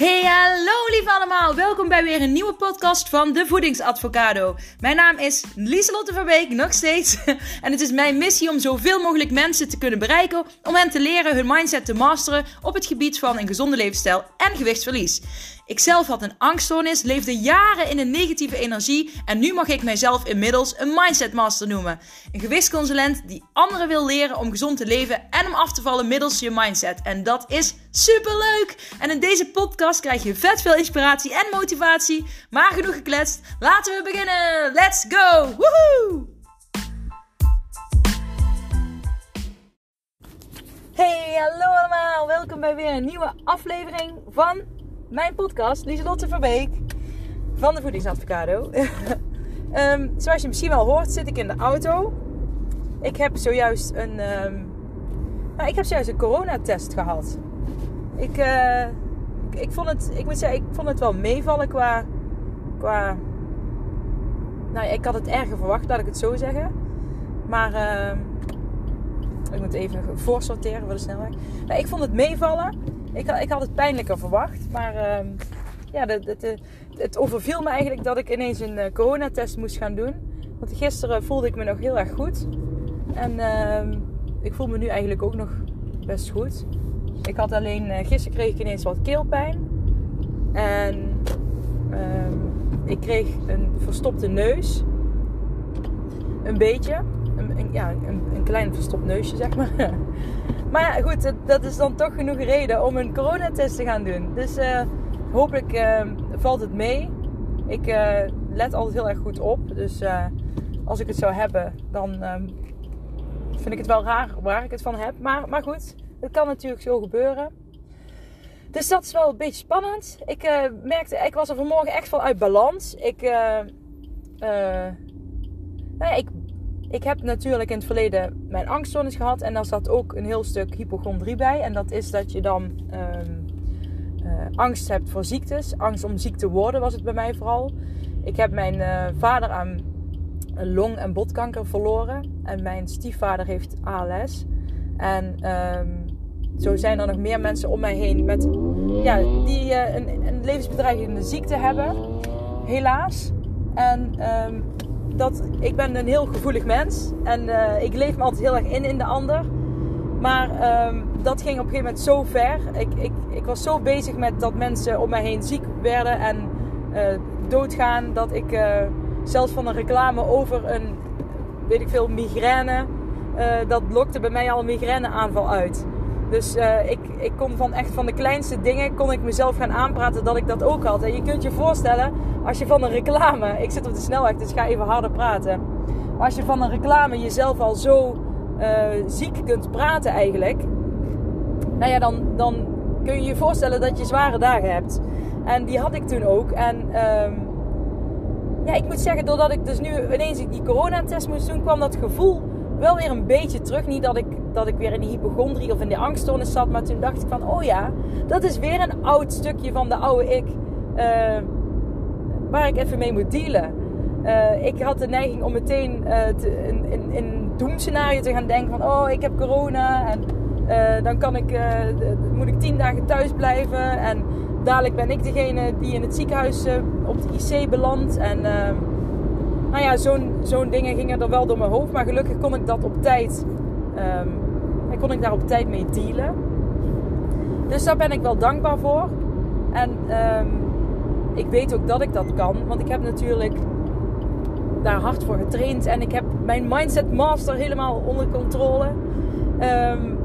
Hey, hallo lieve allemaal. Welkom bij weer een nieuwe podcast van De Voedingsadvocado. Mijn naam is Lieselotte Verbeek, nog steeds. En het is mijn missie om zoveel mogelijk mensen te kunnen bereiken... om hen te leren hun mindset te masteren op het gebied van een gezonde levensstijl en gewichtsverlies. Ik zelf had een angststoornis, leefde jaren in een negatieve energie en nu mag ik mijzelf inmiddels een mindset master noemen. Een gewichtsconsulent die anderen wil leren om gezond te leven en om af te vallen middels je mindset. En dat is super leuk! En in deze podcast krijg je vet veel inspiratie en motivatie. Maar genoeg gekletst, laten we beginnen! Let's go! Hey, hallo allemaal! Welkom bij weer een nieuwe aflevering van mijn podcast, Lieselotte Verbeek van de Voedingsadvocado. um, zoals je misschien wel hoort, zit ik in de auto. Ik heb zojuist een, um, nou, ik heb zojuist een coronatest gehad. Ik, uh, ik, ik, vond het, ik moet zeggen, ik vond het wel meevallen qua, qua, nou, ik had het erger verwacht, laat ik het zo zeggen. Maar uh, ik moet even voorsorteren voor de snelweg. Nou, ik vond het meevallen. Ik, ik had het pijnlijker verwacht. Maar uh, ja, het, overviel me eigenlijk dat ik ineens een uh, coronatest moest gaan doen. Want gisteren voelde ik me nog heel erg goed. En uh, ik voel me nu eigenlijk ook nog best goed. Ik had alleen, uh, gisteren kreeg ik ineens wat keelpijn. En ehm, ik kreeg een verstopte neus. Een beetje. Een ja, een, een klein verstopt neusje, zeg maar. Maar goed, dat is dan toch genoeg reden om een coronatest te gaan doen. Dus uh, hopelijk uh, valt het mee. Ik uh, let altijd heel erg goed op. Dus als ik het zou hebben, dan um, vind ik het wel raar waar ik het van heb. Maar, maar goed, het kan natuurlijk zo gebeuren. Dus dat is wel een beetje spannend. Ik merkte, ik was er vanmorgen echt van uit balans. Ik, nou ja, ik ik heb natuurlijk in het verleden mijn angststoornis gehad. En daar zat ook een heel stuk hypochondrie bij. En dat is dat je dan um, uh, angst hebt voor ziektes. Angst om ziek te worden was het bij mij vooral. Ik heb mijn uh, vader aan long- en botkanker verloren. En mijn stiefvader heeft ALS. En um, zo zijn er nog meer mensen om mij heen met, ja, die een, een levensbedreigende ziekte hebben. Helaas. En um, dat ik ben een heel gevoelig mens. En uh, ik leef me altijd heel erg in in de ander. Maar um, dat ging op een gegeven moment zo ver. Ik, ik, ik was zo bezig met dat mensen om mij heen ziek werden en uh, doodgaan. Dat ik uh, zelfs van een reclame over een, weet ik veel, migraine. dat lokte bij mij al een migraineaanval uit. Dus uh, ik, ik kon van echt van de kleinste dingen kon ik mezelf gaan aanpraten dat ik dat ook had. En je kunt je voorstellen, als je van een reclame, ik zit op de snelweg, dus ga even harder praten. Maar als je van een reclame jezelf al zo uh, ziek kunt praten eigenlijk, nou ja, dan, dan kun je je voorstellen dat je zware dagen hebt. En die had ik toen ook. En um, ja, ik moet zeggen, doordat ik dus nu ineens die coronatest moest doen, kwam dat gevoel wel weer een beetje terug. Niet dat ik, dat ik weer in die hypochondrie of in die angststoornis zat. Maar toen dacht ik van, oh ja, dat is weer een oud stukje van de oude ik. Uh, waar ik even mee moet dealen. Uh, ik had de neiging om meteen uh, te, in, in doemscenario te gaan denken van... Oh, ik heb corona en dan kan ik, moet ik tien dagen thuis blijven. En dadelijk ben ik degene die in het ziekenhuis op de IC belandt. En nou ja, zo'n zo'n dingen gingen er wel door mijn hoofd. Maar gelukkig kon ik dat op tijd. Um, kon ik daar op tijd mee dealen. Dus daar ben ik wel dankbaar voor. En um, ik weet ook dat ik dat kan. Want ik heb natuurlijk daar hard voor getraind. En ik heb mijn mindset master helemaal onder controle. Um,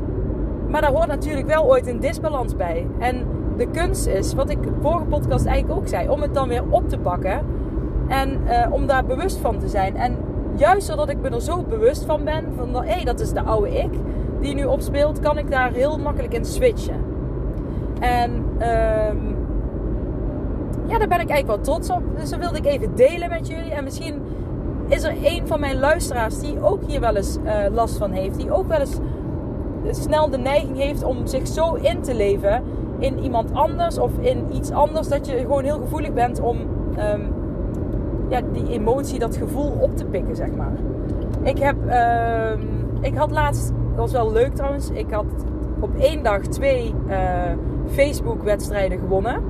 maar daar hoort natuurlijk wel ooit een disbalans bij. En de kunst is, wat ik vorige podcast eigenlijk ook zei, om het dan weer op te pakken en uh, om daar bewust van te zijn. En juist doordat ik me er zo bewust van ben, van hé, hey, dat is de oude ik die nu opspeelt, kan ik daar heel makkelijk in switchen. En um, ja, daar ben ik eigenlijk wel trots op. Dus dat wilde ik even delen met jullie. En misschien is er een van mijn luisteraars die ook hier wel eens uh, last van heeft. Die ook wel eens snel de neiging heeft om zich zo in te leven in iemand anders of in iets anders. Dat je gewoon heel gevoelig bent om um, ja, die emotie, dat gevoel op te pikken, zeg maar. Ik heb, uh, ik had laatst, dat was wel leuk trouwens, ik had op één dag twee uh, Facebook wedstrijden gewonnen.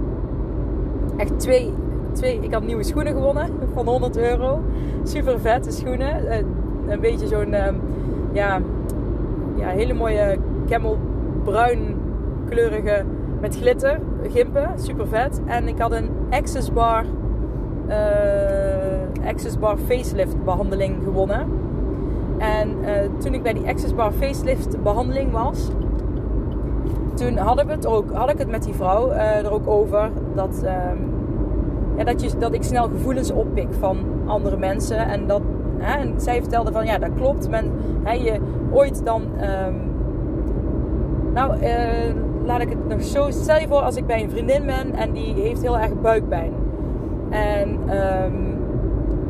Echt twee, twee. Ik had nieuwe schoenen gewonnen van 100 euro. Super vette schoenen. Eh, een beetje zo'n, ehm, ja, ja, hele mooie camelbruin kleurige met glitter, gimpen. Super vet. En ik had een Access Bar, uh, Access Bar facelift behandeling gewonnen. En uh, toen ik bij die Access Bar facelift behandeling was, toen hadden we het ook, had ik het met die vrouw uh, er ook over dat, um, ja, dat, je, dat ik snel gevoelens oppik van andere mensen. En, dat, hè, en zij vertelde van ja, dat klopt. Men, hè, je ooit dan. Um, nou, laat ik het nog zo. Stel je voor als ik bij een vriendin ben en die heeft heel erg buikpijn. En um,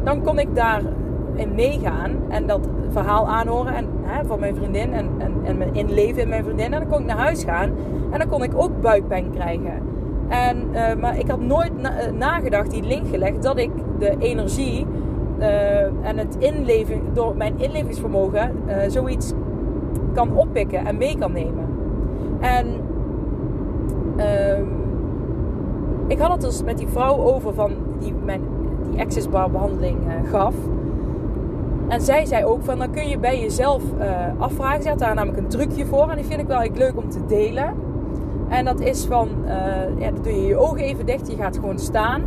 dan kon ik daar in meegaan en dat verhaal aanhoren en, hè, van mijn vriendin en, en, en me inleven in mijn vriendin. En dan kon ik naar huis gaan en dan kon ik ook buikpijn krijgen. En, uh, maar ik had nooit uh, nagedacht, die link gelegd, dat ik de energie uh, en het inleven, door mijn inlevingsvermogen zoiets kan oppikken en mee kan nemen. En ik had het dus met die vrouw over van die mijn die access bar behandeling gaf. En zij zei ook van dan kun je bij jezelf uh, afvragen. Ze had daar namelijk een trucje voor. En die vind ik wel echt leuk om te delen. En dat is van, uh, ja, dan doe je je ogen even dicht. Je gaat gewoon staan.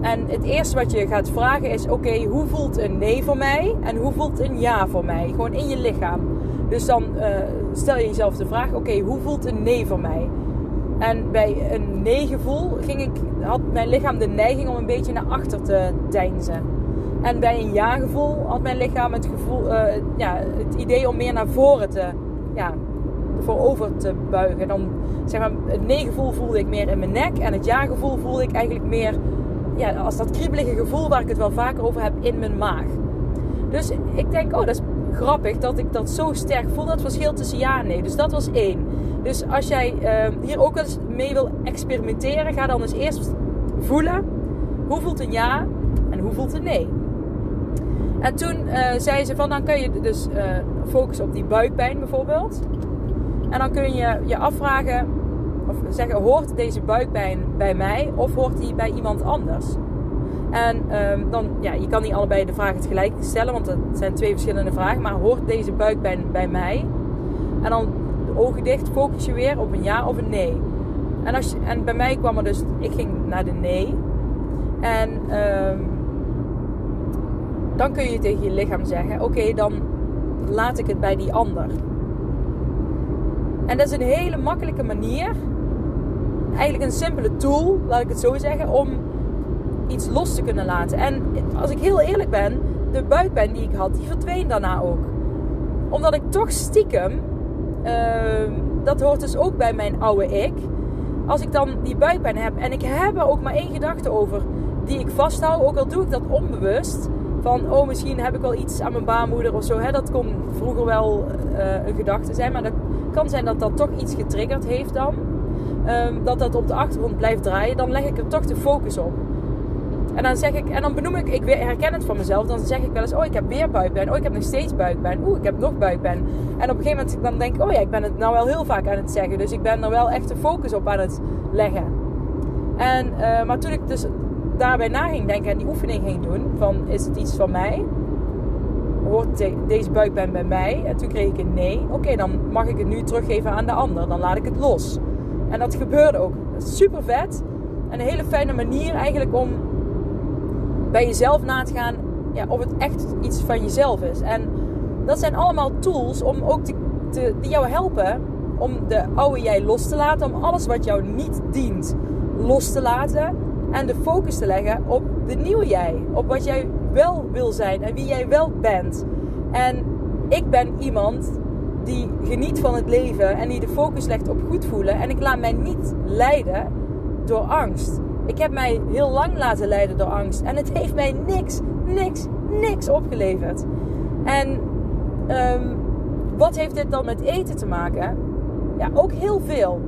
En het eerste wat je gaat vragen is: oké, hoe voelt een nee voor mij? En hoe voelt een ja voor mij? Gewoon in je lichaam. Dus dan stel je jezelf de vraag: oké, hoe voelt een nee voor mij? En bij een nee gevoel ging ik, had mijn lichaam de neiging om een beetje naar achter te deinzen. En bij een ja-gevoel had mijn lichaam het, gevoel, uh, ja, het idee om meer naar voren te, ja, voorover te buigen. Dan, zeg maar, het nee-gevoel voelde ik meer in mijn nek. En het ja-gevoel voelde ik eigenlijk meer ja, als dat kriebelige gevoel waar ik het wel vaker over heb in mijn maag. Dus ik denk, oh, dat is grappig dat ik dat zo sterk voel. Dat verschil tussen ja en nee. Dus dat was één. Dus als jij uh, hier ook eens mee wil experimenteren, ga dan eens eerst voelen. Hoe voelt een ja en hoe voelt een nee? En toen uh, zei ze van dan kun je dus uh, focussen op die buikpijn bijvoorbeeld. En dan kun je je afvragen of zeggen hoort deze buikpijn bij mij of hoort die bij iemand anders? En um, dan, ja, je kan niet allebei de vraag tegelijk stellen, want het zijn twee verschillende vragen. Maar hoort deze buikpijn bij mij? En dan ogen dicht, focus je weer op een ja of een nee. En, als je, en bij mij kwam er dus, ik ging naar de nee. En um, dan kun je tegen je lichaam zeggen: Oké, dan laat ik het bij die ander. En dat is een hele makkelijke manier, eigenlijk een simpele tool, laat ik het zo zeggen, om iets los te kunnen laten. En als ik heel eerlijk ben, de buikpijn die ik had, die verdween daarna ook. Omdat ik toch stiekem, dat hoort dus ook bij mijn oude ik. Als ik dan die buikpijn heb en ik heb er ook maar één gedachte over die ik vasthoud, ook al doe ik dat onbewust, van, oh, misschien heb ik wel iets aan mijn baarmoeder of zo. Hè? Dat kon vroeger wel uh, een gedachte zijn. Maar dat kan zijn dat dat toch iets getriggerd heeft dan. Um, dat dat op de achtergrond blijft draaien. Dan leg ik er toch de focus op. En dan zeg ik, en dan benoem ik, ik herken het van mezelf. Dan zeg ik wel eens, oh, ik heb weer buikpijn. Oh, ik heb nog steeds buikpijn. Oeh, ik heb nog buikpijn. En op een gegeven moment dan denk ik, oh ja, ik ben het nou wel heel vaak aan het zeggen. Dus ik ben er wel echt de focus op aan het leggen. En, uh, maar toen ik dus daarbij na ging denken en die oefening ging doen: van is het iets van mij? Hoort de, deze buikpijn bij mij? En toen kreeg ik een nee. Oké, dan mag ik het nu teruggeven aan de ander. Dan laat ik het los. En dat gebeurde ook. Super vet. En een hele fijne manier eigenlijk om bij jezelf na te gaan ja, of het echt iets van jezelf is. En dat zijn allemaal tools om ook te, die jou helpen om de oude jij los te laten. Om alles wat jou niet dient los te laten en de focus te leggen op de nieuwe jij. Op wat jij wel wil zijn en wie jij wel bent. En ik ben iemand die geniet van het leven en die de focus legt op goed voelen. En ik laat mij niet leiden door angst. Ik heb mij heel lang laten leiden door angst. En het heeft mij niks, niks, niks opgeleverd. En um, wat heeft dit dan met eten te maken? Ja, ook heel veel.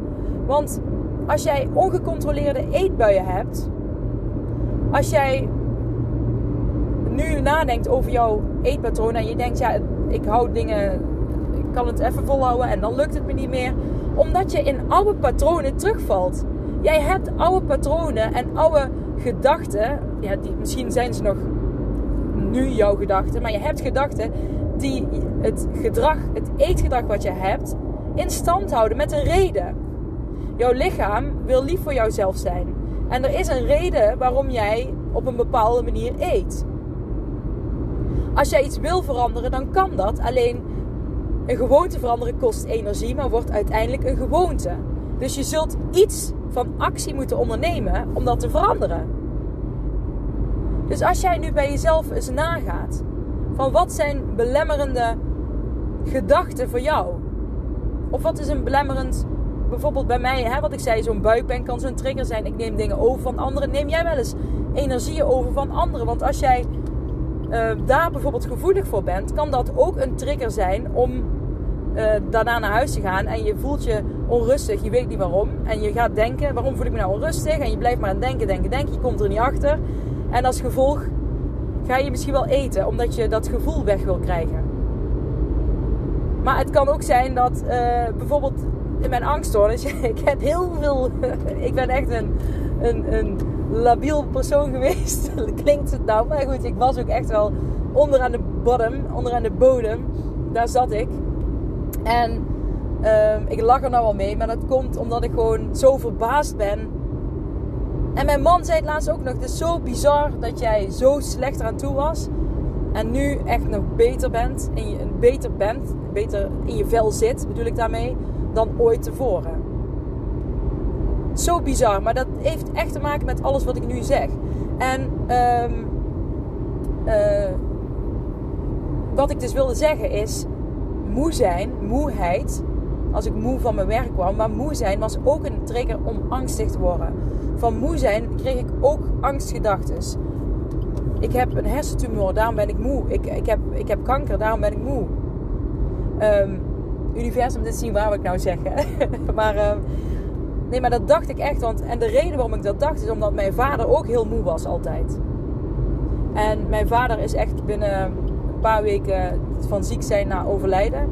Want als jij ongecontroleerde eetbuien hebt, als jij nu nadenkt over jouw eetpatroon en je denkt, ja, ik hou dingen, ik kan het even volhouden en dan lukt het me niet meer, omdat je in oude patronen terugvalt. Jij hebt oude patronen en oude gedachten, ja, die, misschien zijn ze nog nu jouw gedachten, maar je hebt gedachten die het gedrag, het eetgedrag wat je hebt, in stand houden met een reden. Jouw lichaam wil lief voor jouzelf zijn. En er is een reden waarom jij op een bepaalde manier eet. Als jij iets wil veranderen, dan kan dat. Alleen een gewoonte veranderen kost energie, maar wordt uiteindelijk een gewoonte. Dus je zult iets van actie moeten ondernemen om dat te veranderen. Dus als jij nu bij jezelf eens nagaat van wat zijn belemmerende gedachten voor jou? Of wat is een belemmerend, bijvoorbeeld bij mij, hè, wat ik zei, zo'n buikpijn kan zo'n trigger zijn. Ik neem dingen over van anderen. Neem jij wel eens energieën over van anderen? Want als jij uh, daar bijvoorbeeld gevoelig voor bent, kan dat ook een trigger zijn om uh, daarna naar huis te gaan. En je voelt je onrustig, je weet niet waarom. En je gaat denken, waarom voel ik me nou onrustig? En je blijft maar aan denken, denken, denken. Je komt er niet achter. En als gevolg ga je misschien wel eten, omdat je dat gevoel weg wil krijgen. Maar het kan ook zijn dat uh, bijvoorbeeld in mijn angststoornis, ik heb heel veel, ik ben echt een, een, een labiel persoon geweest. Klinkt het nou, maar goed, ik was ook echt wel onder aan de bottom, onder aan de bodem. Daar zat ik. En uh, ik lach er nou wel mee, maar dat komt omdat ik gewoon zo verbaasd ben en mijn man zei het laatst ook nog: Het is zo bizar dat jij zo slecht eraan toe was. En nu echt nog beter bent. En je beter bent, beter in je vel zit, bedoel ik daarmee, dan ooit tevoren. Zo bizar, maar dat heeft echt te maken met alles wat ik nu zeg. En um, uh, wat ik dus wilde zeggen is: moe zijn, moeheid. Als ik moe van mijn werk kwam, maar moe zijn was ook een trigger om angstig te worden van moe zijn kreeg ik ook angstgedachten. Ik heb een hersentumor, daarom ben ik moe. Ik, ik, heb, ik heb kanker, daarom ben ik moe. Um, universum, dit zien waar ik nou zeggen. maar, um, nee, maar dat dacht ik echt. Want, en de reden waarom ik dat dacht is omdat mijn vader ook heel moe was altijd. En mijn vader is echt binnen een paar weken van ziek zijn naar overlijden.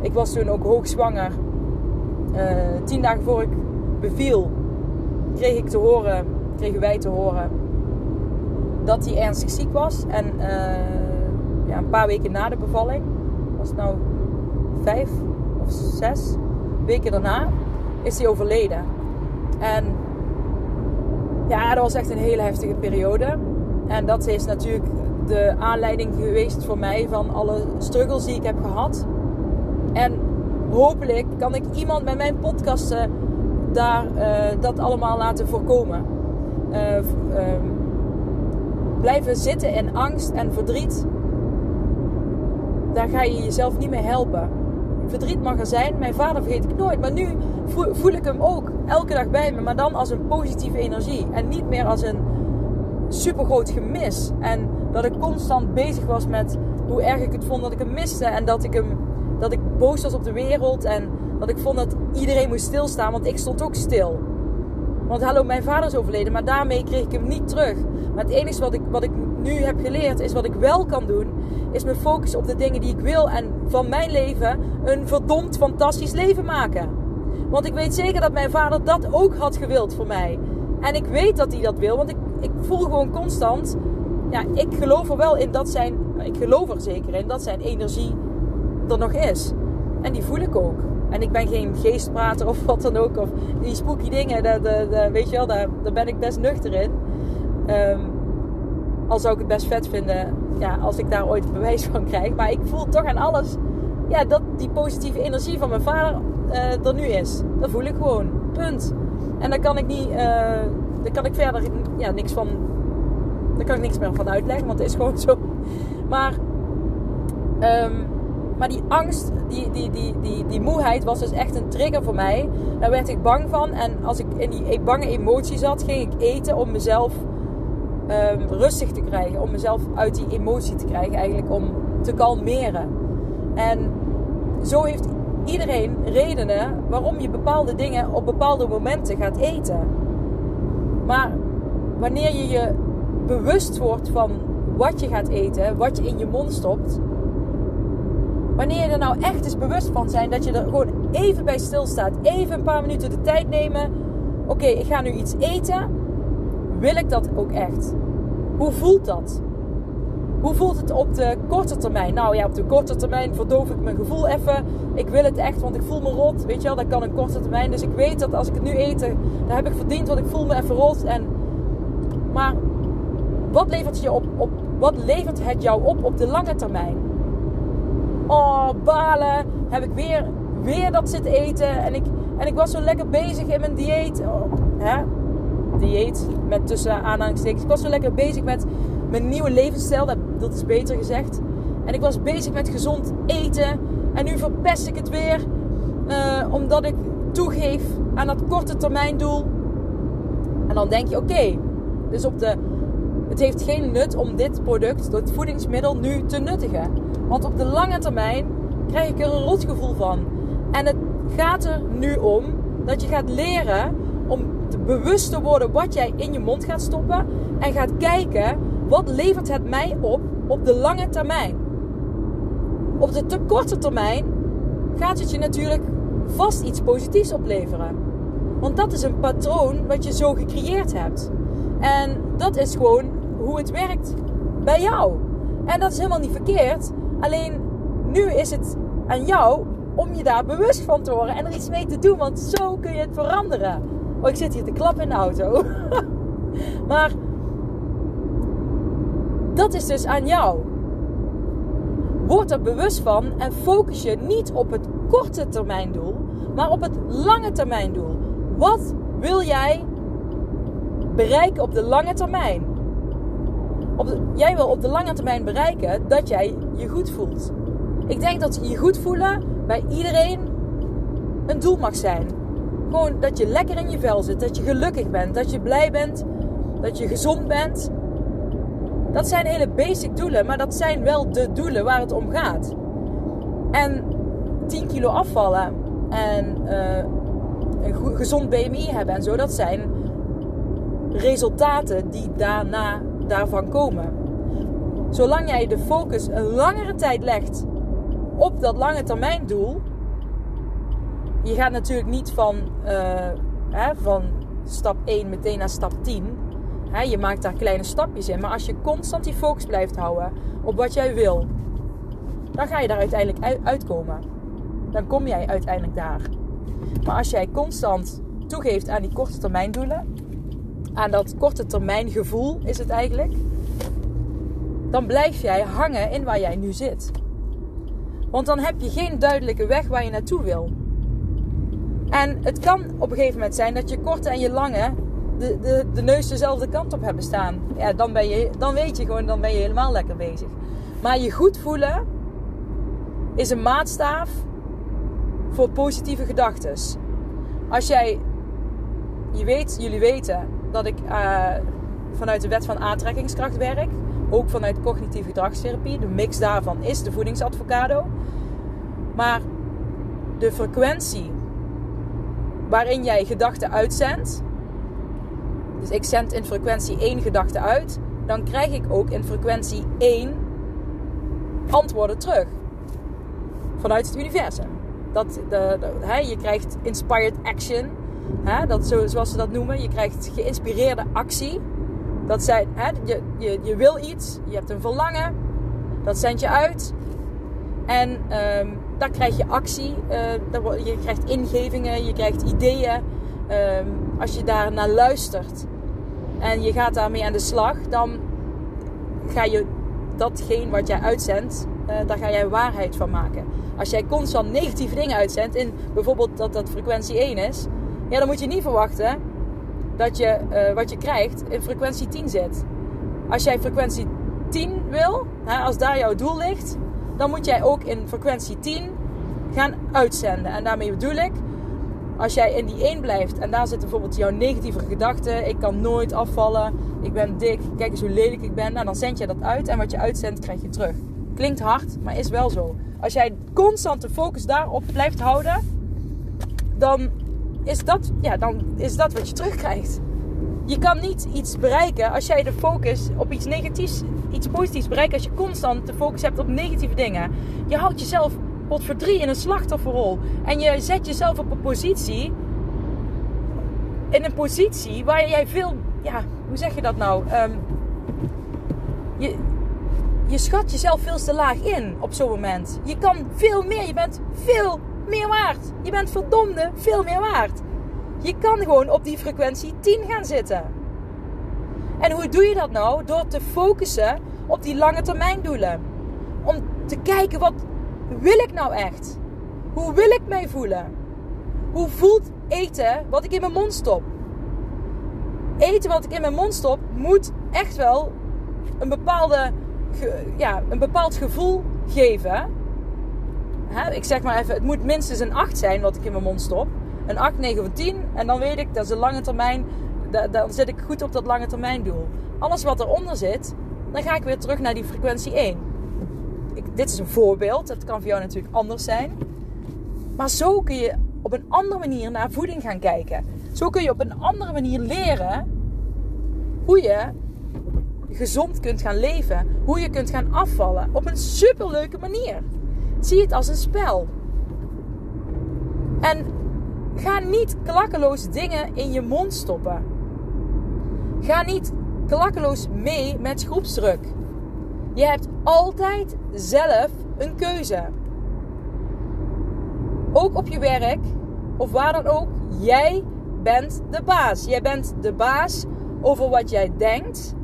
Ik was toen ook hoogzwanger. Uh, tien dagen voor ik beviel kreeg ik te horen, kregen wij te horen dat hij ernstig ziek was. En uh, ja, een paar weken na de bevalling, was het nou vijf of zes weken daarna, is hij overleden. En ja, dat was echt een hele heftige periode. En dat is natuurlijk de aanleiding geweest voor mij van alle struggles die ik heb gehad. En hopelijk kan ik iemand met mijn podcasten daar uh, dat allemaal laten voorkomen. Uh, uh, blijven zitten in angst en verdriet, daar ga je jezelf niet mee helpen. Verdriet mag er zijn, mijn vader vergeet ik nooit, maar nu voel ik hem ook elke dag bij me, maar dan als een positieve energie en niet meer als een supergroot gemis. En dat ik constant bezig was met hoe erg ik het vond dat ik hem miste en dat ik hem boos was op de wereld en dat ik vond dat iedereen moest stilstaan, want ik stond ook stil. Want hallo, mijn vader is overleden, maar daarmee kreeg ik hem niet terug. Maar het enige wat ik, wat ik nu heb geleerd, is wat ik wel kan doen, is me focussen op de dingen die ik wil en van mijn leven een verdomd fantastisch leven maken. Want ik weet zeker dat mijn vader dat ook had gewild voor mij. En ik weet dat hij dat wil, want ik, ik voel gewoon constant, ja, ik geloof er wel in dat zijn, ik geloof er zeker in dat zijn energie er nog is. En die voel ik ook. En ik ben geen geestprater of wat dan ook. Of die spooky dingen, weet je wel, daar, daar ben ik best nuchter in. Um, al zou ik het best vet vinden ja, als ik daar ooit bewijs van krijg. Maar ik voel toch aan alles ja, dat die positieve energie van mijn vader uh, er nu is. Dat voel ik gewoon. Punt. En daar kan ik niet, uh, daar kan ik verder ja, niks van, daar kan ik niks meer van uitleggen, want het is gewoon zo. Maar um, maar die angst, die, die, die, die, die moeheid was dus echt een trigger voor mij. Daar werd ik bang van. En als ik in die bange emotie zat, ging ik eten om mezelf um, rustig te krijgen. Om mezelf uit die emotie te krijgen, eigenlijk om te kalmeren. En zo heeft iedereen redenen waarom je bepaalde dingen op bepaalde momenten gaat eten. Maar wanneer je je bewust wordt van wat je gaat eten, wat je in je mond stopt, Wanneer je er nou echt eens bewust van zijn dat je er gewoon even bij stilstaat. Even een paar minuten de tijd nemen. Oké, ik ga nu iets eten. wil ik dat ook echt? Hoe voelt dat? Hoe voelt het op de korte termijn? Nou ja, op de korte termijn verdoof ik mijn gevoel even. Ik wil het echt, want ik voel me rot. Weet je wel, dat kan een korte termijn. Dus ik weet dat als ik het nu eet, dan heb ik verdiend, want ik voel me even rot. En, maar wat levert, je op, op, wat levert het jou op op de lange termijn? Oh, balen. Heb ik weer, weer dat zitten eten. En ik, en ik was zo lekker bezig in mijn dieet. Oh, hè? Dieet, met tussen aanhalingstekens. Ik was zo lekker bezig met mijn nieuwe levensstijl. Dat, dat is beter gezegd. En ik was bezig met gezond eten. En nu verpest ik het weer. Uh, omdat ik toegeef aan dat korte termijn doel. En dan denk je, oké. dus op de, het heeft geen nut om dit product, dit voedingsmiddel, nu te nuttigen. Want op de lange termijn krijg ik er een rotgevoel van. En het gaat er nu om dat je gaat leren om te bewust te worden wat jij in je mond gaat stoppen. En gaat kijken wat levert het mij op op de lange termijn. Op de te korte termijn gaat het je natuurlijk vast iets positiefs opleveren. Want dat is een patroon wat je zo gecreëerd hebt. En dat is gewoon hoe het werkt bij jou. En dat is helemaal niet verkeerd. Alleen nu is het aan jou om je daar bewust van te worden en er iets mee te doen. Want zo kun je het veranderen. Oh, ik zit hier te klappen in de auto. maar dat is dus aan jou. Word er bewust van en focus je niet op het korte termijn doel, maar op het lange termijn doel. Wat wil jij bereiken op de lange termijn? Jij wil op de lange termijn bereiken dat jij je goed voelt. Ik denk dat je goed voelen bij iedereen een doel mag zijn. Gewoon dat je lekker in je vel zit, dat je gelukkig bent, dat je blij bent, dat je gezond bent. Dat zijn hele basic doelen, maar dat zijn wel de doelen waar het om gaat. En 10 kilo afvallen en uh, een gezond BMI hebben en zo, dat zijn resultaten die daarna daarvan komen. Zolang jij de focus een langere tijd legt op dat lange termijn doel. Je gaat natuurlijk niet van, uh, hè, van stap 1 meteen naar stap 10. Hè, je maakt daar kleine stapjes in. Maar als je constant die focus blijft houden op wat jij wil, dan ga je daar uiteindelijk uitkomen. Dan kom jij uiteindelijk daar. Maar als jij constant toegeeft aan die korte termijn doelen, aan dat korte termijn gevoel is het eigenlijk, dan blijf jij hangen in waar jij nu zit. Want dan heb je geen duidelijke weg waar je naartoe wil. En het kan op een gegeven moment zijn dat je korte en je lange de, de, de neus dezelfde kant op hebben staan. Ja, dan, ben je, dan weet je gewoon, dan ben je helemaal lekker bezig. Maar je goed voelen is een maatstaaf voor positieve gedachten. Als jij, je weet, jullie weten dat ik uh, vanuit de wet van aantrekkingskracht werk. Ook vanuit cognitieve gedragstherapie. De mix daarvan is de voedingsadvocado. Maar de frequentie waarin jij gedachten uitzendt. Dus ik zend in frequentie 1 gedachte uit. Dan krijg ik ook in frequentie 1 antwoorden terug. Vanuit het universum. Dat, de, je krijgt inspired action. Hè, dat, zoals ze dat noemen. Je krijgt geïnspireerde actie. Dat zijn, hè, je, je, je wil iets, je hebt een verlangen, dat zend je uit. En um, dan krijg je actie, uh, je krijgt ingevingen, je krijgt ideeën. Um, als je daar naar luistert en je gaat daarmee aan de slag, dan ga je datgene wat jij uitzendt, uh, daar ga jij waarheid van maken. Als jij constant negatieve dingen uitzendt, in bijvoorbeeld dat dat frequentie 1 is, ja, dan moet je niet verwachten dat je uh, wat je krijgt in frequentie 10 zit. Als jij frequentie 10 wil, hè, als daar jouw doel ligt, dan moet jij ook in frequentie 10 gaan uitzenden. En daarmee bedoel ik, als jij in die 1 blijft en daar zitten bijvoorbeeld jouw negatieve gedachten, ik kan nooit afvallen, ik ben dik, kijk eens hoe lelijk ik ben, nou, dan zend je dat uit en wat je uitzendt krijg je terug. Klinkt hard, maar is wel zo. Als jij constant de focus daarop blijft houden, dan is dat, ja, dan is dat wat je terugkrijgt. Je kan niet iets bereiken als jij de focus op iets negatiefs, iets positiefs bereikt. Als je constant de focus hebt op negatieve dingen. Je houdt jezelf pot voor drie in een slachtofferrol. En je zet jezelf op een positie. In een positie waar jij veel, ja, hoe zeg je dat nou? Ehm, je, je schat jezelf veel te laag in op zo'n moment. Je kan veel meer. Je bent veel meer waard. Je bent verdomde veel meer waard. Je kan gewoon op die frequentie 10 gaan zitten. En hoe doe je dat nou? Door te focussen op die lange termijn doelen. Om te kijken wat wil ik nou echt? Hoe wil ik mij voelen? Hoe voelt eten wat ik in mijn mond stop? Eten wat ik in mijn mond stop moet echt wel een, bepaalde, ja, een bepaald gevoel geven. Ik zeg maar even, het moet minstens een 8 zijn wat ik in mijn mond stop. Een 8, 9 of 10. En dan weet ik, dat is een lange termijn. Dan zit ik goed op dat lange termijn doel. Alles wat eronder zit, dan ga ik weer terug naar die frequentie 1. Ik, dit is een voorbeeld. Dat kan voor jou natuurlijk anders zijn. Maar zo kun je op een andere manier naar voeding gaan kijken. Zo kun je op een andere manier leren hoe je gezond kunt gaan leven. Hoe je kunt gaan afvallen. Op een superleuke manier. Zie het als een spel. En ga niet klakkeloos dingen in je mond stoppen. Ga niet klakkeloos mee met groepsdruk. Je hebt altijd zelf een keuze. Ook op je werk of waar dan ook. Jij bent de baas. Jij bent de baas over wat jij denkt.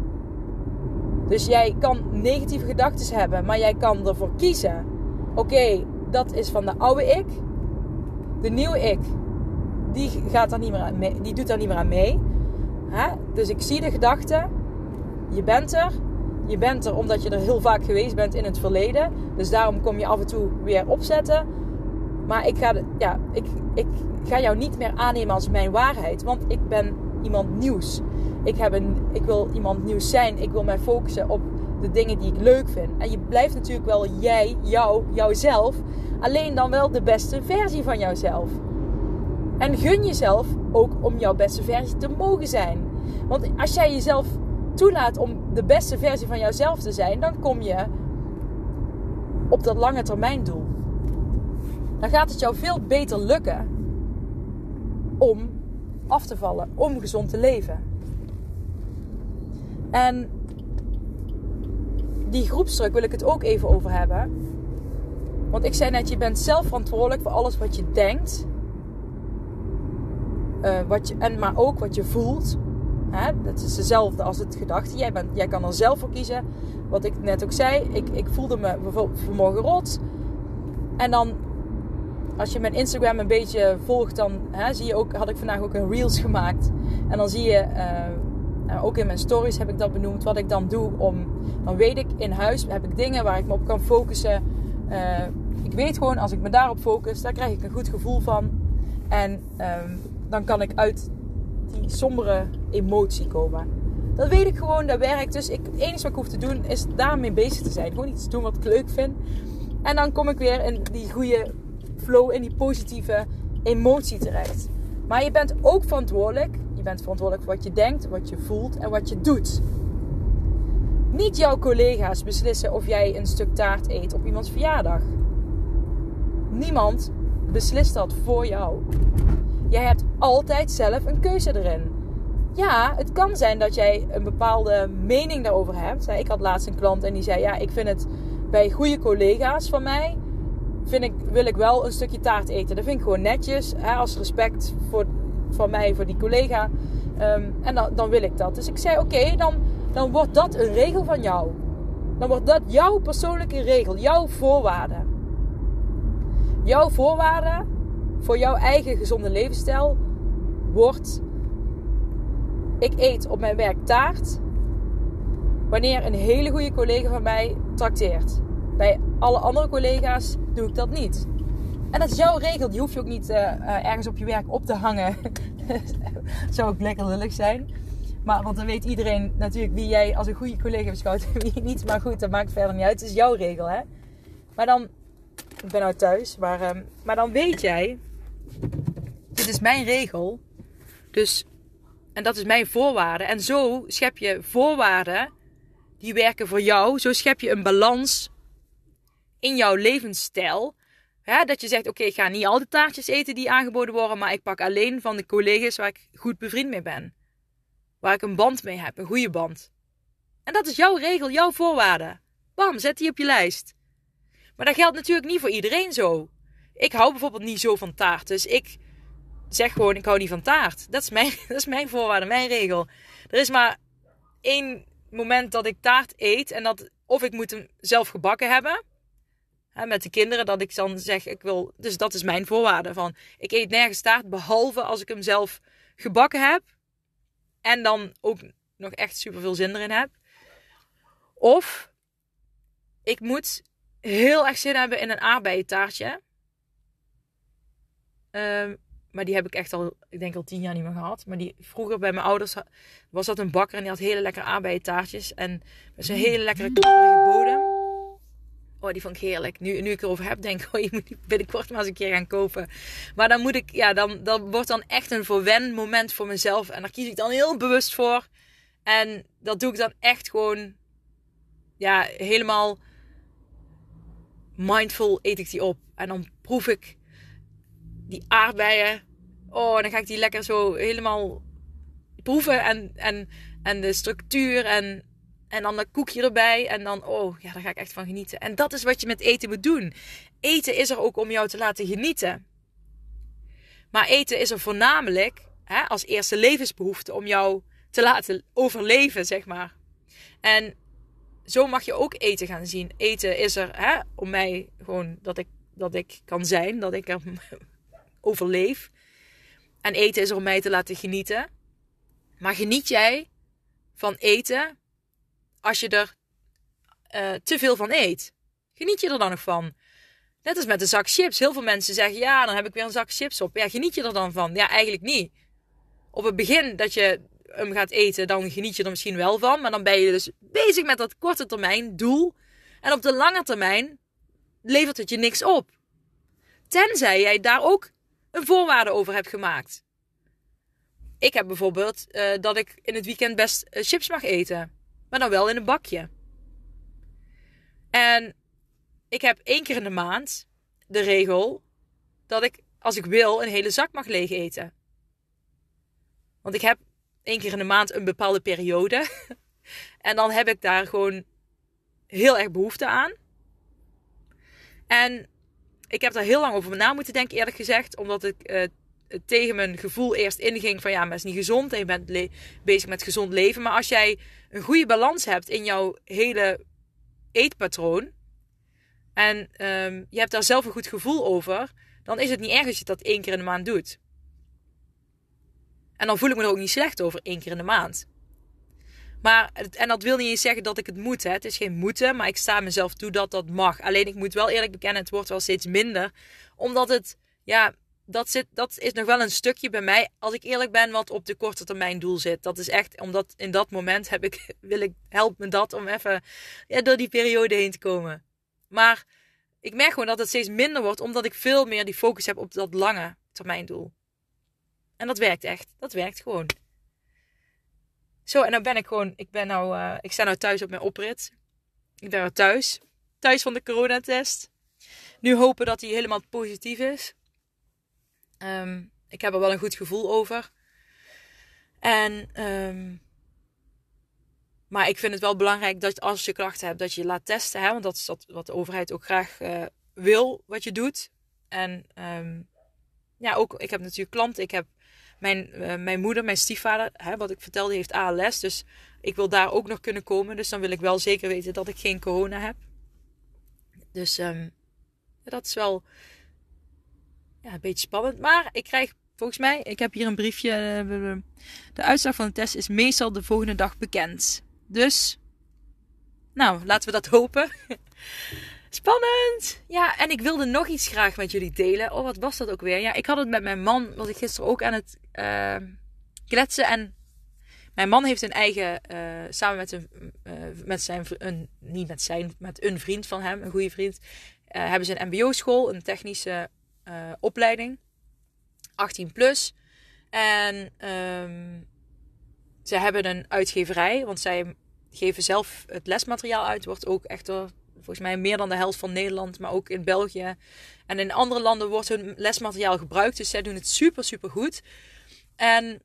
Dus jij kan negatieve gedachten hebben, maar jij kan ervoor kiezen. Oké, dat is van de oude ik. De nieuwe ik, die, gaat daar niet meer aan mee, die doet daar niet meer aan mee. Dus ik zie de gedachten. Je bent er. Je bent er omdat je er heel vaak geweest bent in het verleden. Dus daarom kom je af en toe weer opzetten. Maar ik ga, ja, ik, ik ga jou niet meer aannemen als mijn waarheid. Want ik ben iemand nieuws. Ik, heb een, ik wil iemand nieuws zijn. Ik wil mij focussen op de dingen die ik leuk vind. En je blijft natuurlijk wel jij, jou, jouzelf. Alleen dan wel de beste versie van jouzelf. En gun jezelf ook om jouw beste versie te mogen zijn. Want als jij jezelf toelaat om de beste versie van jouzelf te zijn, dan kom je op dat lange termijn doel. Dan gaat het jou veel beter lukken om af te vallen, om gezond te leven. En die groepsdruk wil ik het ook even over hebben. Want ik zei net, je bent zelf verantwoordelijk voor alles wat je denkt. Uh, wat je, en maar ook wat je voelt. Hè? Dat is hetzelfde als het gedachte. Jij, bent, jij kan er zelf voor kiezen. Wat ik net ook zei. Ik, ik voelde me bijvoorbeeld vanmorgen rot. En dan, als je mijn Instagram een beetje volgt, dan hè, zie je ook, had ik vandaag ook een reels gemaakt. En dan zie je, uh, ook in mijn stories heb ik dat benoemd, wat ik dan doe om, dan weet ik in huis, heb ik dingen waar ik me op kan focussen. Uh, ik weet gewoon, als ik me daarop focus, daar krijg ik een goed gevoel van. En um, dan kan ik uit die sombere emotie komen. Dat weet ik gewoon, dat werkt. Dus ik, het enige wat ik hoef te doen is daarmee bezig te zijn. Gewoon iets doen wat ik leuk vind. En dan kom ik weer in die goede flow, in die positieve emotie terecht. Maar je bent ook verantwoordelijk. Je bent verantwoordelijk voor wat je denkt, wat je voelt en wat je doet. Niet jouw collega's beslissen of jij een stuk taart eet op iemands verjaardag. Niemand beslist dat voor jou. Jij hebt altijd zelf een keuze erin. Ja, het kan zijn dat jij een bepaalde mening daarover hebt. Ik had laatst een klant en die zei: Ja, ik vind het bij goede collega's van mij. Vind ik, wil ik wel een stukje taart eten. Dat vind ik gewoon netjes. Als respect voor, van mij, voor die collega. Ehm, en dan, dan wil ik dat. Dus ik zei: Oké, dan, dan wordt dat een regel van jou. Dan wordt dat jouw persoonlijke regel, jouw voorwaarde. Jouw voorwaarde voor jouw eigen gezonde levensstijl wordt: ik eet op mijn werk taart wanneer een hele goede collega van mij trakteert. Bij alle andere collega's doe ik dat niet. En dat is jouw regel, die hoef je ook niet uh, ergens op je werk op te hangen. Zou ook lekker lullig zijn. Maar want dan weet iedereen natuurlijk wie jij als een goede collega beschouwt en wie niet. Maar goed, dat maakt verder niet uit. Het is jouw regel, hè. Maar dan, ik ben nou thuis, maar, uh, maar dan weet jij dit is mijn regel. Dus, en dat is mijn voorwaarde. En zo schep je voorwaarden die werken voor jou. Zo schep je een balans in jouw levensstijl. Dat je zegt, oké, ik ga niet al de taartjes eten die aangeboden worden, maar ik pak alleen van de collega's waar ik goed bevriend mee ben. Waar ik een band mee heb, een goede band. En dat is jouw regel, jouw voorwaarde. Bam, zet die op je lijst. Maar dat geldt natuurlijk niet voor iedereen zo. Ik hou bijvoorbeeld niet zo van taart. Dus ik zeg gewoon, ik hou niet van taart. Dat is mijn, dat is mijn voorwaarde, mijn regel. Er is maar één moment dat ik taart eet. En dat of ik moet hem zelf gebakken hebben. Met de kinderen. Dat ik dan zeg, ik wil... Dus dat is mijn voorwaarde. Van, ik eet nergens taart. Behalve als ik hem zelf gebakken heb. En dan ook nog echt super veel zin erin heb. Of ik moet heel erg zin hebben in een aardbeientaartje. Um, maar die heb ik echt al, ik denk al tien jaar niet meer gehad. Maar die vroeger bij mijn ouders was dat een bakker en die had hele lekkere aardbeientaartjes. En met zo'n hele lekkere klapperige bodem. Oh, die vond ik heerlijk. Nu, nu ik erover heb, denk ik, oh, je moet binnenkort maar eens een keer gaan kopen. Maar dan moet ik, ja, dan, dan wordt dan echt een verwen moment voor mezelf. En daar kies ik dan heel bewust voor. En dat doe ik dan echt gewoon, ja, helemaal mindful eet ik die op. En dan proef ik die aardbeien. Oh, dan ga ik die lekker zo helemaal proeven. En, en, en de structuur en, en dan dat koekje erbij. En dan, oh ja, daar ga ik echt van genieten. En dat is wat je met eten moet doen. Eten is er ook om jou te laten genieten. Maar eten is er voornamelijk hè, als eerste levensbehoefte om jou te laten overleven, zeg maar. En zo mag je ook eten gaan zien. Eten is er hè, om mij gewoon dat ik, dat ik kan zijn, dat ik er overleef. En eten is er om mij te laten genieten. Maar geniet jij van eten als je er uh, te veel van eet? Geniet je er dan nog van? Net als met een zak chips. Heel veel mensen zeggen: Ja, dan heb ik weer een zak chips op. Ja, geniet je er dan van? Ja, eigenlijk niet. Op het begin dat je hem gaat eten, dan geniet je er misschien wel van. Maar dan ben je dus bezig met dat korte termijn doel. En op de lange termijn levert het je niks op. Tenzij jij daar ook een voorwaarde over hebt gemaakt. Ik heb bijvoorbeeld uh, dat ik in het weekend best uh, chips mag eten. Maar dan wel in een bakje. En ik heb één keer in de maand de regel dat ik, als ik wil, een hele zak mag leeg eten. Want ik heb één keer in de maand een bepaalde periode. en dan heb ik daar gewoon heel erg behoefte aan. En ik heb daar heel lang over na moeten denken, eerlijk gezegd. Omdat ik uh, tegen mijn gevoel eerst inging van ja, maar is niet gezond. En je bent bezig met gezond leven. Maar als jij een goede balans hebt in jouw hele eetpatroon. En um, je hebt daar zelf een goed gevoel over. Dan is het niet erg als je dat één keer in de maand doet. En dan voel ik me er ook niet slecht over één keer in de maand. Maar, en dat wil niet eens zeggen dat ik het moet. Hè. Het is geen moeten, maar ik sta mezelf toe dat dat mag. Alleen ik moet wel eerlijk bekennen, het wordt wel steeds minder. Omdat het, ja, dat, zit, dat is nog wel een stukje bij mij, als ik eerlijk ben, wat op de korte termijn doel zit. Dat is echt, omdat in dat moment heb ik, wil ik, help me dat om even ja, door die periode heen te komen. Maar ik merk gewoon dat het steeds minder wordt, omdat ik veel meer die focus heb op dat lange termijn doel. En dat werkt echt. Dat werkt gewoon. Zo, en dan ben ik gewoon, ik ben nou, uh, ik sta nou thuis op mijn oprit. Ik ben thuis. Thuis van de coronatest. Nu hopen dat hij helemaal positief is. Um, ik heb er wel een goed gevoel over. En, um, maar ik vind het wel belangrijk dat als je klachten hebt, dat je laat testen. Hè? Want dat is wat de overheid ook graag uh, wil, wat je doet. En um, ja, ook, ik heb natuurlijk klanten. Ik heb mijn, uh, mijn moeder, mijn stiefvader, hè, wat ik vertelde, heeft ALS. Dus ik wil daar ook nog kunnen komen. Dus dan wil ik wel zeker weten dat ik geen corona heb. Dus dat is wel ja, een beetje spannend. Maar ik krijg volgens mij, ik heb hier een briefje. Uh, de uitslag van de test is meestal de volgende dag bekend. Dus, nou, laten we dat hopen. Spannend! Ja, en ik wilde nog iets graag met jullie delen. Oh, wat was dat ook weer? Ja, ik had het met mijn man, was ik gisteren ook aan het uh, kletsen. En mijn man heeft een eigen, uh, samen met, een, uh, met zijn, een, niet met zijn, met een vriend van hem, een goede vriend, hebben ze een mbo-school, een technische opleiding. 18 plus. En um, ze hebben een uitgeverij, want zij geven zelf het lesmateriaal uit. Wordt ook echt volgens mij meer dan de helft van Nederland, maar ook in België. En in andere landen wordt hun lesmateriaal gebruikt. Dus zij doen het super, super goed. En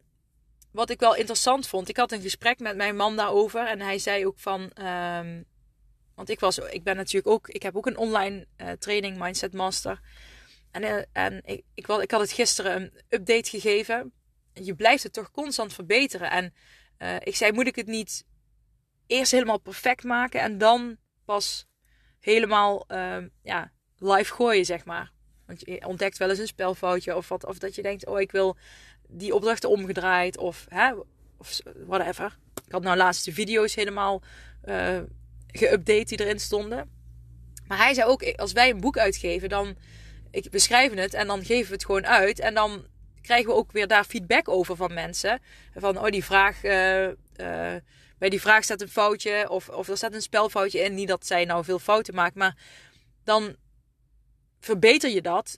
wat ik wel interessant vond. Ik had een gesprek met mijn man daarover. En hij zei ook van. ehm, want ik, was, ik ben natuurlijk ook. Ik heb ook een online eh, training, Mindset Master. En, eh, en ik, ik, ik had het gisteren een update gegeven. Je blijft het toch constant verbeteren. En eh, ik zei: Moet ik het niet eerst helemaal perfect maken en dan pas helemaal ehm, ja, live gooien, zeg maar? Want je ontdekt wel eens een spelfoutje of, wat, of dat je denkt: Oh, ik wil die opdrachten omgedraaid of, hè, of whatever. Ik had nou laatst de video's helemaal eh geüpdate die erin stonden. Maar hij zei ook, als wij een boek uitgeven, dan ik beschrijven het en dan geven we het gewoon uit. En dan krijgen we ook weer daar feedback over van mensen. Van, oh, die vraag, eh, eh, bij die vraag staat een foutje of, of er staat een spelfoutje in. Niet dat zij nou veel fouten maakt, maar dan verbeter je dat.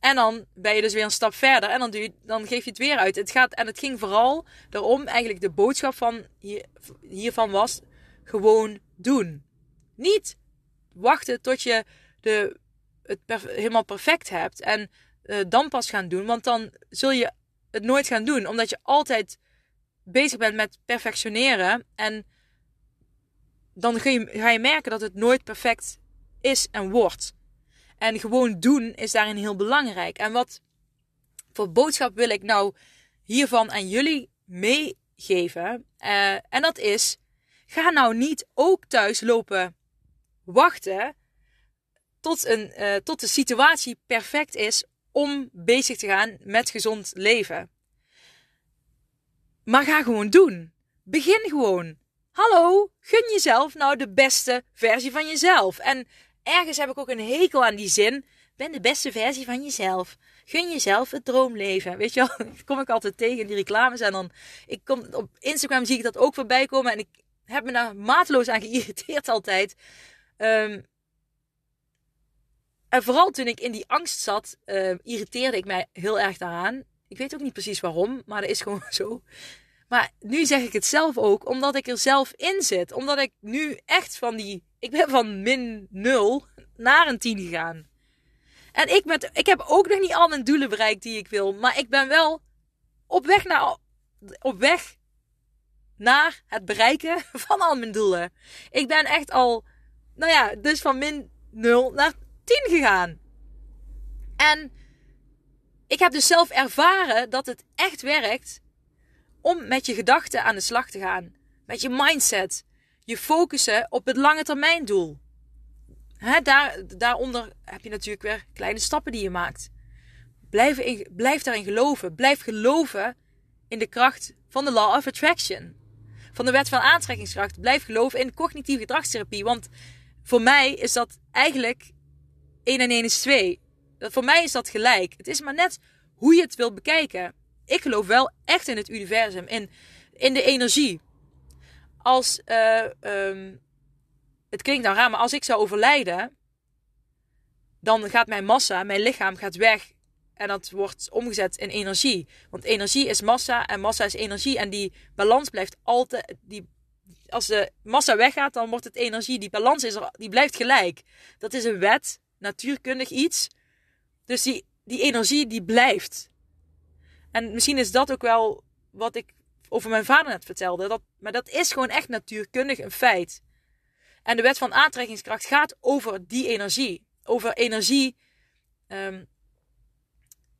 En dan ben je dus weer een stap verder en dan, dan geef je het weer uit. Het gaat, en het ging vooral erom, eigenlijk de boodschap van hier, hiervan was, gewoon doen. Niet wachten tot je de, het helemaal perfect hebt en eh, dan pas gaan doen. Want dan zul je het nooit gaan doen, omdat je altijd bezig bent met perfectioneren. En dan ga je, ga je merken dat het nooit perfect is en wordt. En gewoon doen is daarin heel belangrijk. En wat voor boodschap wil ik nou hiervan aan jullie meegeven? Eh, en dat is: ga nou niet ook thuis lopen wachten tot, een, eh, tot de situatie perfect is om bezig te gaan met gezond leven. Maar ga gewoon doen. Begin gewoon. Hallo, gun jezelf nou de beste versie van jezelf. En ergens heb ik ook een hekel aan die zin. Ben de beste versie van jezelf. Gun jezelf het droomleven. Weet je wel, dat kom ik altijd tegen in die reclames. En dan, ik kom, op Instagram zie ik dat ook voorbij komen. En ik heb me daar mateloos aan geïrriteerd altijd. Um, en vooral toen ik in die angst zat, uh, irriteerde ik mij heel erg daaraan. Ik weet ook niet precies waarom, maar dat is gewoon zo. Maar nu zeg ik het zelf ook, omdat ik er zelf in zit. Omdat ik nu echt van die. Ik ben van min 0 naar een 10 gegaan. En ik, met, ik heb ook nog niet al mijn doelen bereikt die ik wil. Maar ik ben wel op weg naar, op weg naar het bereiken van al mijn doelen. Ik ben echt al, nou ja, dus van min 0 naar 10 gegaan. En ik heb dus zelf ervaren dat het echt werkt om met je gedachten aan de slag te gaan. Met je mindset. Je focussen op het lange termijn doel. Daar, daaronder heb je natuurlijk weer kleine stappen die je maakt. Blijf, blijf daarin geloven. Blijf geloven in de kracht van de Law of Attraction. Van de wet van aantrekkingskracht. Blijf geloven in cognitieve gedragstherapie. Want voor mij is dat eigenlijk 1 en 1 is 2. Dat, voor mij is dat gelijk. Het is maar net hoe je het wil bekijken. Ik geloof wel echt in het universum. In, in de energie. Als... Uh, um, het klinkt nou raar, maar als ik zou overlijden, dan gaat mijn massa, mijn lichaam gaat weg. En dat wordt omgezet in energie. Want energie is massa en massa is energie. En die balans blijft altijd. Die, als de massa weggaat, dan wordt het energie. Die balans is die blijft gelijk. Dat is een wet, natuurkundig iets. Dus die, die energie die blijft. En misschien is dat ook wel wat ik over mijn vader net vertelde. Dat, maar dat is gewoon echt natuurkundig een feit. En de wet van aantrekkingskracht gaat over die energie. Over energie. Um,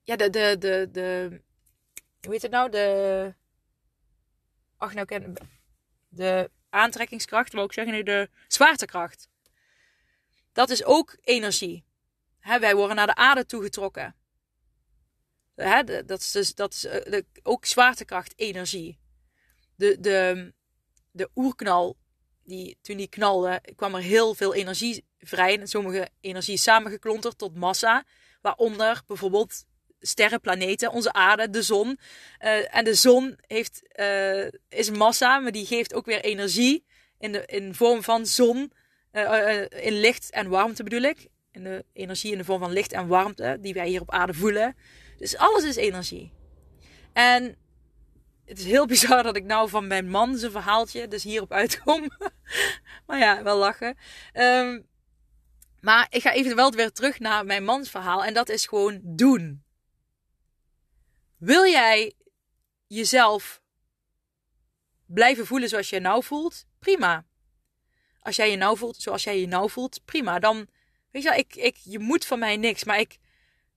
ja, de, de, de, de. Hoe heet het nou? De. Ach, nou ken De aantrekkingskracht, maar ook zeggen nu de zwaartekracht. Dat is ook energie. Wij worden naar de aarde toegetrokken. He, dat is, dus, dat is de, ook zwaartekracht, energie. De, de, de oerknal die, toen die knalde, kwam er heel veel energie vrij. En sommige energie is samengeklonterd tot massa. Waaronder bijvoorbeeld sterren, planeten, onze aarde, de zon. Uh, en de zon heeft, uh, is massa, maar die geeft ook weer energie. In de in vorm van zon, uh, in licht en warmte bedoel ik. In de energie in de vorm van licht en warmte, die wij hier op aarde voelen. Dus alles is energie. En het is heel bizar dat ik nou van mijn man zijn verhaaltje dus hierop uitkom. maar ja, wel lachen. Um, maar ik ga even wel weer terug naar mijn mans verhaal. En dat is gewoon doen. Wil jij jezelf blijven voelen zoals je nou voelt, prima. Als jij je nou voelt zoals jij je nou voelt, prima. Dan, weet je wel, ik, ik, je moet van mij niks. Maar ik,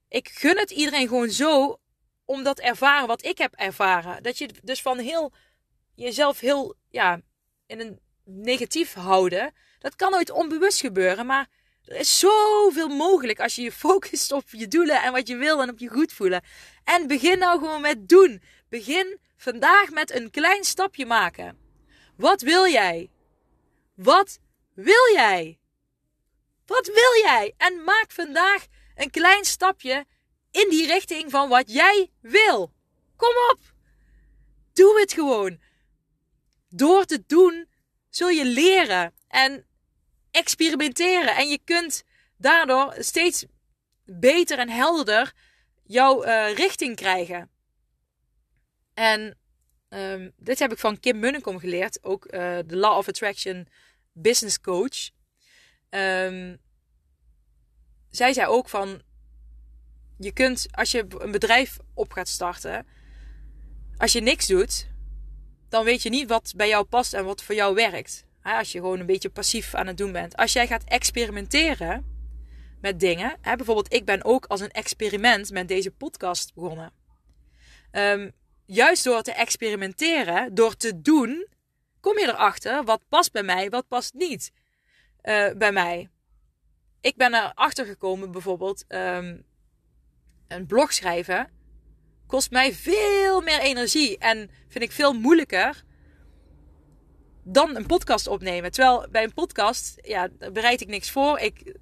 ik gun het iedereen gewoon zo om dat ervaren wat ik heb ervaren. Dat je dus van heel jezelf heel ja, in een negatief houden. Dat kan nooit onbewust gebeuren, maar er is zoveel mogelijk als je je focust op je doelen en wat je wil en op je goed voelen. En begin nou gewoon met doen. Begin vandaag met een klein stapje maken. Wat wil jij? Wat wil jij? Wat wil jij? En maak vandaag een klein stapje in die richting van wat jij wil. Kom op. Doe het gewoon. Door te doen zul je leren en experimenteren. En je kunt daardoor steeds beter en helderder jouw uh, richting krijgen. En um, dit heb ik van Kim Munnekom geleerd, ook uh, de Law of Attraction Business Coach. Um, zij zei ook van, je kunt als je een bedrijf op gaat starten, als je niks doet, dan weet je niet wat bij jou past en wat voor jou werkt. Als je gewoon een beetje passief aan het doen bent. Als jij gaat experimenteren met dingen. Bijvoorbeeld, ik ben ook als een experiment met deze podcast begonnen. Um, juist door te experimenteren, door te doen, kom je erachter wat past bij mij, wat past niet uh, bij mij. Ik ben erachter gekomen, bijvoorbeeld, um, een blog schrijven kost mij veel meer energie en vind ik veel moeilijker dan een podcast opnemen. Terwijl bij een podcast, ja, bereid ik niks voor. Ik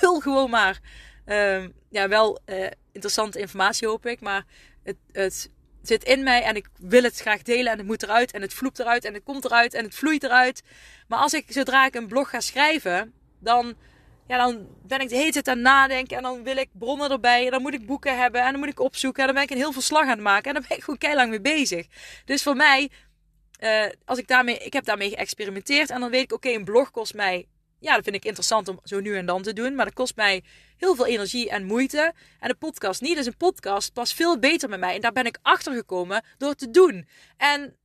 lul gewoon maar. Uh, ja, wel uh, interessante informatie hoop ik. Maar het, het zit in mij en ik wil het graag delen. En het moet eruit en het vloept eruit en het komt eruit en het vloeit eruit. Maar als ik, zodra ik een blog ga schrijven, dan ja, dan ben ik de hele tijd aan nadenken. En dan wil ik bronnen erbij. En dan moet ik boeken hebben. En dan moet ik opzoeken. En dan ben ik een heel verslag aan het maken. En dan ben ik gewoon keihard mee bezig. Dus voor mij, uh, als ik daarmee, ik heb daarmee geëxperimenteerd. En dan weet ik, oké, een blog kost mij. Ja, dat vind ik interessant om zo nu en dan te doen. Maar dat kost mij heel veel energie en moeite. En de podcast niet. Dus een podcast past veel beter met mij. En daar ben ik achter gekomen door te doen. En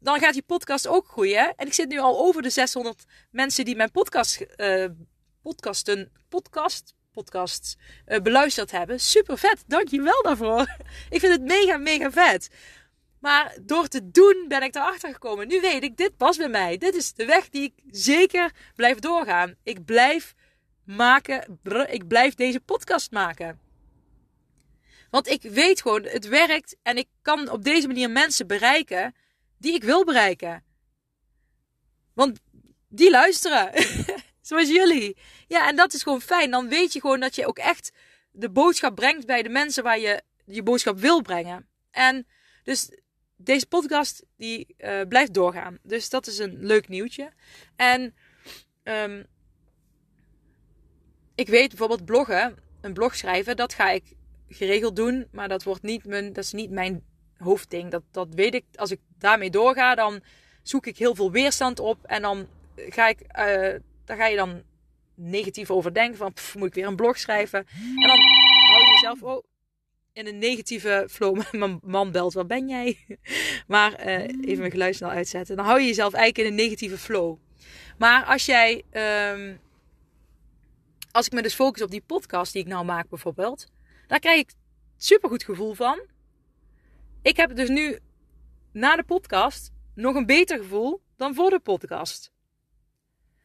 dan gaat die podcast ook groeien. En ik zit nu al over de 600 mensen die mijn podcast uh, podcasten, podcast, podcasts uh, beluisterd hebben. Super vet, dankjewel daarvoor. ik vind het mega, mega vet. Maar door te doen ben ik erachter gekomen. Nu weet ik, dit past bij mij. Dit is de weg die ik zeker blijf doorgaan. Ik blijf maken, ik blijf deze podcast maken. Want ik weet gewoon, het werkt en ik kan op deze manier mensen bereiken die ik wil bereiken. Want die luisteren. Zoals jullie. Ja, en dat is gewoon fijn. Dan weet je gewoon dat je ook echt de boodschap brengt bij de mensen waar je je boodschap wil brengen. En dus deze podcast die uh, blijft doorgaan. Dus dat is een leuk nieuwtje. En um, ik weet bijvoorbeeld bloggen, een blog schrijven, dat ga ik geregeld doen. Maar dat wordt niet mijn, dat is niet mijn hoofdding. Dat, dat weet ik. Als ik daarmee doorga, dan zoek ik heel veel weerstand op. En dan ga ik uh, daar ga je dan negatief over denken. Van moet ik weer een blog schrijven. En dan hou je jezelf oh, in een negatieve flow. Mijn man belt, waar ben jij? Maar uh, even mijn geluid snel uitzetten. Dan hou je jezelf eigenlijk in een negatieve flow. Maar als jij, um, als ik me dus focus op die podcast die ik nou maak bijvoorbeeld. Daar krijg ik super goed gevoel van. Ik heb dus nu na de podcast nog een beter gevoel dan voor de podcast.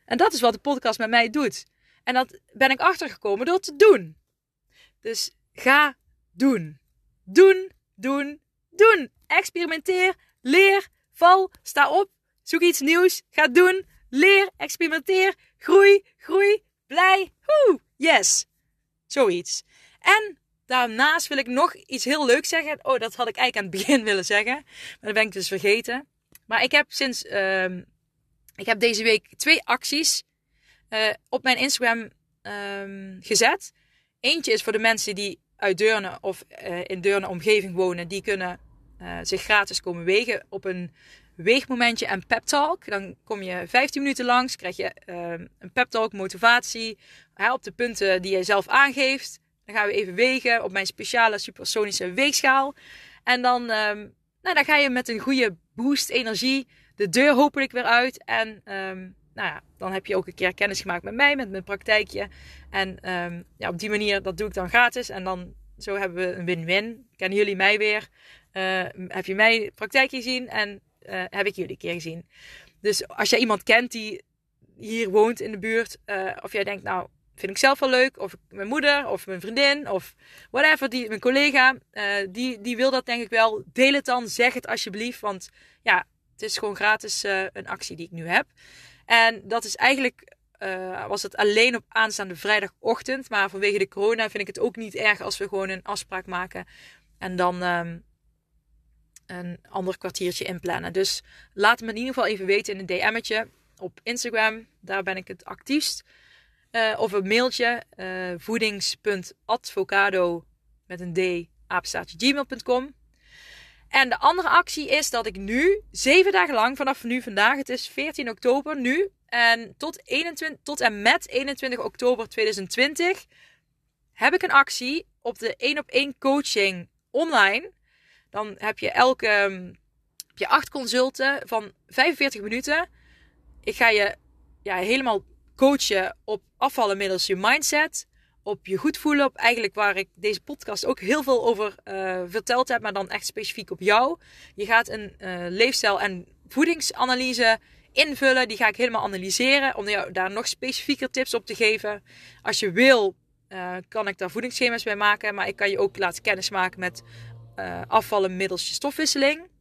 En dat is wat de podcast met mij doet. En dat ben ik achtergekomen door te doen. Dus ga doen. Doen, doen, doen. Experimenteer, leer, val, sta op, zoek iets nieuws, ga doen, leer, experimenteer, groei, groei, blij, hoe, yes. Zoiets. En daarnaast wil ik nog iets heel leuks zeggen. Oh, dat had ik eigenlijk aan het begin willen zeggen. Maar dat ben ik dus vergeten. Maar ik heb sinds uh, ik heb deze week twee acties uh, op mijn Instagram um, gezet. Eentje is voor de mensen die uit Deurne of uh, in Deurne omgeving wonen. Die kunnen uh, zich gratis komen wegen op een weegmomentje en pep talk. Dan kom je 15 minuten langs, krijg je ehm, een pep talk, motivatie hè, op de punten die je zelf aangeeft. Dan gaan we even wegen op mijn speciale supersonische weegschaal. En dan um, nou, dan ga je met een goede boost energie de deur hopelijk weer uit. En um, nou ja, dan heb je ook een keer kennis gemaakt met mij, met mijn praktijkje. En um, ja, op die manier, dat doe ik dan gratis. En dan zo hebben we een win-win. Kennen jullie mij weer? Uh, heb je mijn praktijkje gezien en uh, heb ik jullie een keer gezien. Dus als jij iemand kent die hier woont in de buurt, uh, of jij denkt, nou, vind ik zelf wel leuk, of mijn moeder, of mijn vriendin, of whatever, die, mijn collega, die, die wil dat denk ik wel. Deel het dan, zeg het alsjeblieft, want ja, het is gewoon gratis een actie die ik nu heb. En dat is eigenlijk uh, was het alleen op aanstaande vrijdagochtend. Maar vanwege de corona vind ik het ook niet erg als we gewoon een afspraak maken. En dan um, een ander kwartiertje inplannen. Dus laat me in ieder geval even weten in een DM'tje op Instagram. Daar ben ik het actiefst. Uh, of een mailtje. Uh, voedings.advocado met een d gmail.com. En de andere actie is dat ik nu, zeven dagen lang, vanaf nu vandaag, het is 14 oktober nu, en tot, 21, tot en met 21 oktober 2020 heb ik een actie op de 1 op 1 coaching online. Dan heb je elke heb je acht consulten van 45 minuten. Ik ga je ja, helemaal coachen op afvallen middels je mindset. Op je goed voelen. Op eigenlijk waar ik deze podcast ook heel veel over uh, verteld heb. Maar dan echt specifiek op jou. Je gaat een uh, leefstijl- en voedingsanalyse invullen. Die ga ik helemaal analyseren om jou daar nog specifieker tips op te geven. Als je wil, uh, kan ik daar voedingsschema's bij maken. Maar ik kan je ook laten kennismaken met afvallen middels je stofwisseling.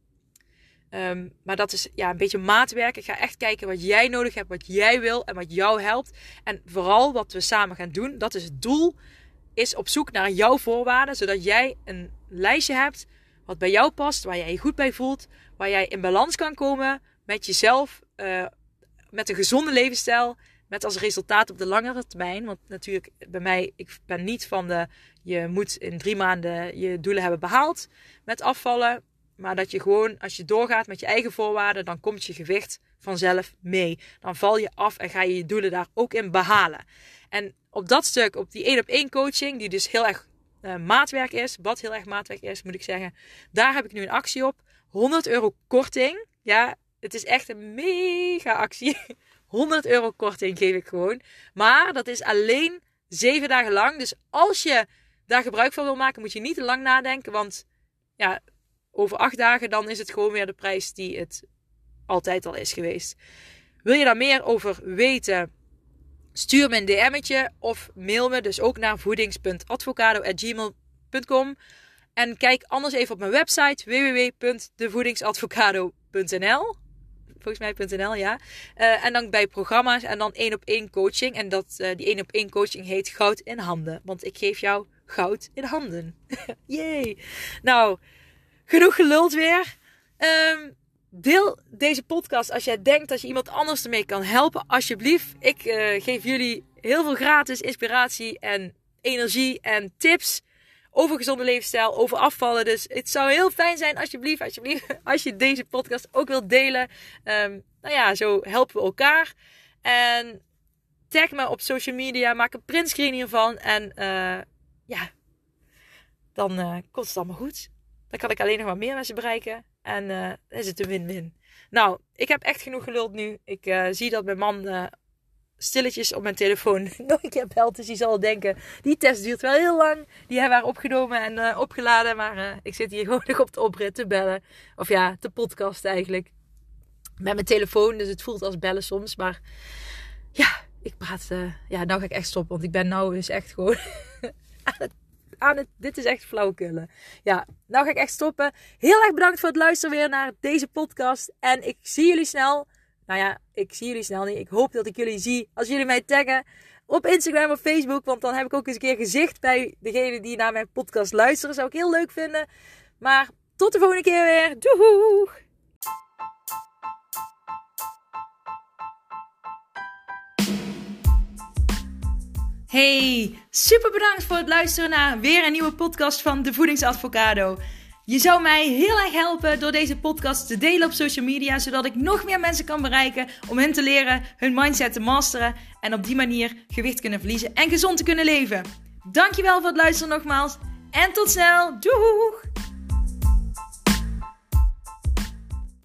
Um, maar dat is ja, een beetje maatwerk. Ik ga echt kijken wat jij nodig hebt, wat jij wil en wat jou helpt. En vooral wat we samen gaan doen, dat is het doel, is op zoek naar jouw voorwaarden. Zodat jij een lijstje hebt wat bij jou past, waar jij je goed bij voelt. Waar jij in balans kan komen met jezelf uh, met een gezonde levensstijl. Met als resultaat op de langere termijn. Want natuurlijk, bij mij, ik ben niet van de. Je moet in drie maanden je doelen hebben behaald met afvallen. Maar dat je gewoon, als je doorgaat met je eigen voorwaarden, dan komt je gewicht vanzelf mee. Dan val je af en ga je je doelen daar ook in behalen. En op dat stuk, op die één op één coaching, die dus heel erg uh, maatwerk is, wat heel erg maatwerk is, moet ik zeggen. Daar heb ik nu een actie op. 100 euro korting. Ja, het is echt een mega actie. 100 euro korting geef ik gewoon. Maar dat is alleen 7 dagen lang. Dus als je daar gebruik van wil maken, moet je niet te lang nadenken. Want ja, over 8 dagen dan is het gewoon weer de prijs die het altijd al is geweest. Wil je daar meer over weten? Stuur me een DM'tje of mail me dus ook naar voedings.advocado.gmail.com. En kijk anders even op mijn website www.devoedingsadvocado.nl volgens mij.nl, ja. Uh, en dan bij programma's en dan één op één coaching. En dat, uh, die één op één coaching heet Goud in Handen. Want ik geef jou goud in handen. Yay! Nou, genoeg geluld weer. Um, deel deze podcast als jij denkt dat je iemand anders ermee kan helpen. Alsjeblieft. Ik uh, geef jullie heel veel gratis inspiratie en energie en tips over gezonde levensstijl, over afvallen. Dus het zou heel fijn zijn, alsjeblieft, alsjeblieft, als je deze podcast ook wilt delen. Um, nou ja, zo helpen we elkaar. En tag me op social media, maak een printscreen hiervan. En uh, ja, dan uh, komt het allemaal goed. Dan kan ik alleen nog maar meer mensen bereiken. En uh, is het een win-win. Nou, ik heb echt genoeg geluld nu. Ik zie dat mijn man stilletjes op mijn telefoon nog een keer belt. Dus die zal denken, die test duurt wel heel lang. Die hebben we opgenomen en opgeladen. Maar ik zit hier gewoon nog op de oprit te bellen. Of ja, te podcasten eigenlijk. Met mijn telefoon, dus het voelt als bellen soms. Maar ja, ik praat... Ja, nou ga ik echt stoppen. Want ik ben nou dus echt gewoon aan het aan het. Dit is echt flauwkullen. Ja, nou ga ik echt stoppen. Heel erg bedankt voor het luisteren weer naar deze podcast. En ik zie jullie snel nou ja, ik zie jullie snel niet. Ik hoop dat ik jullie zie als jullie mij taggen op Instagram of Facebook. Want dan heb ik ook eens een keer gezicht bij degene die naar mijn podcast luisteren. Zou ik heel leuk vinden. Maar tot de volgende keer weer. Doeg! Hey, super bedankt voor het luisteren naar weer een nieuwe podcast van De Voedingsadvocado. Je zou mij heel erg helpen door deze podcast te delen op social media, zodat ik nog meer mensen kan bereiken om hen te leren hun mindset te masteren en op die manier gewicht kunnen verliezen en gezond te kunnen leven. Dankjewel voor het luisteren nogmaals en tot snel. Doeg!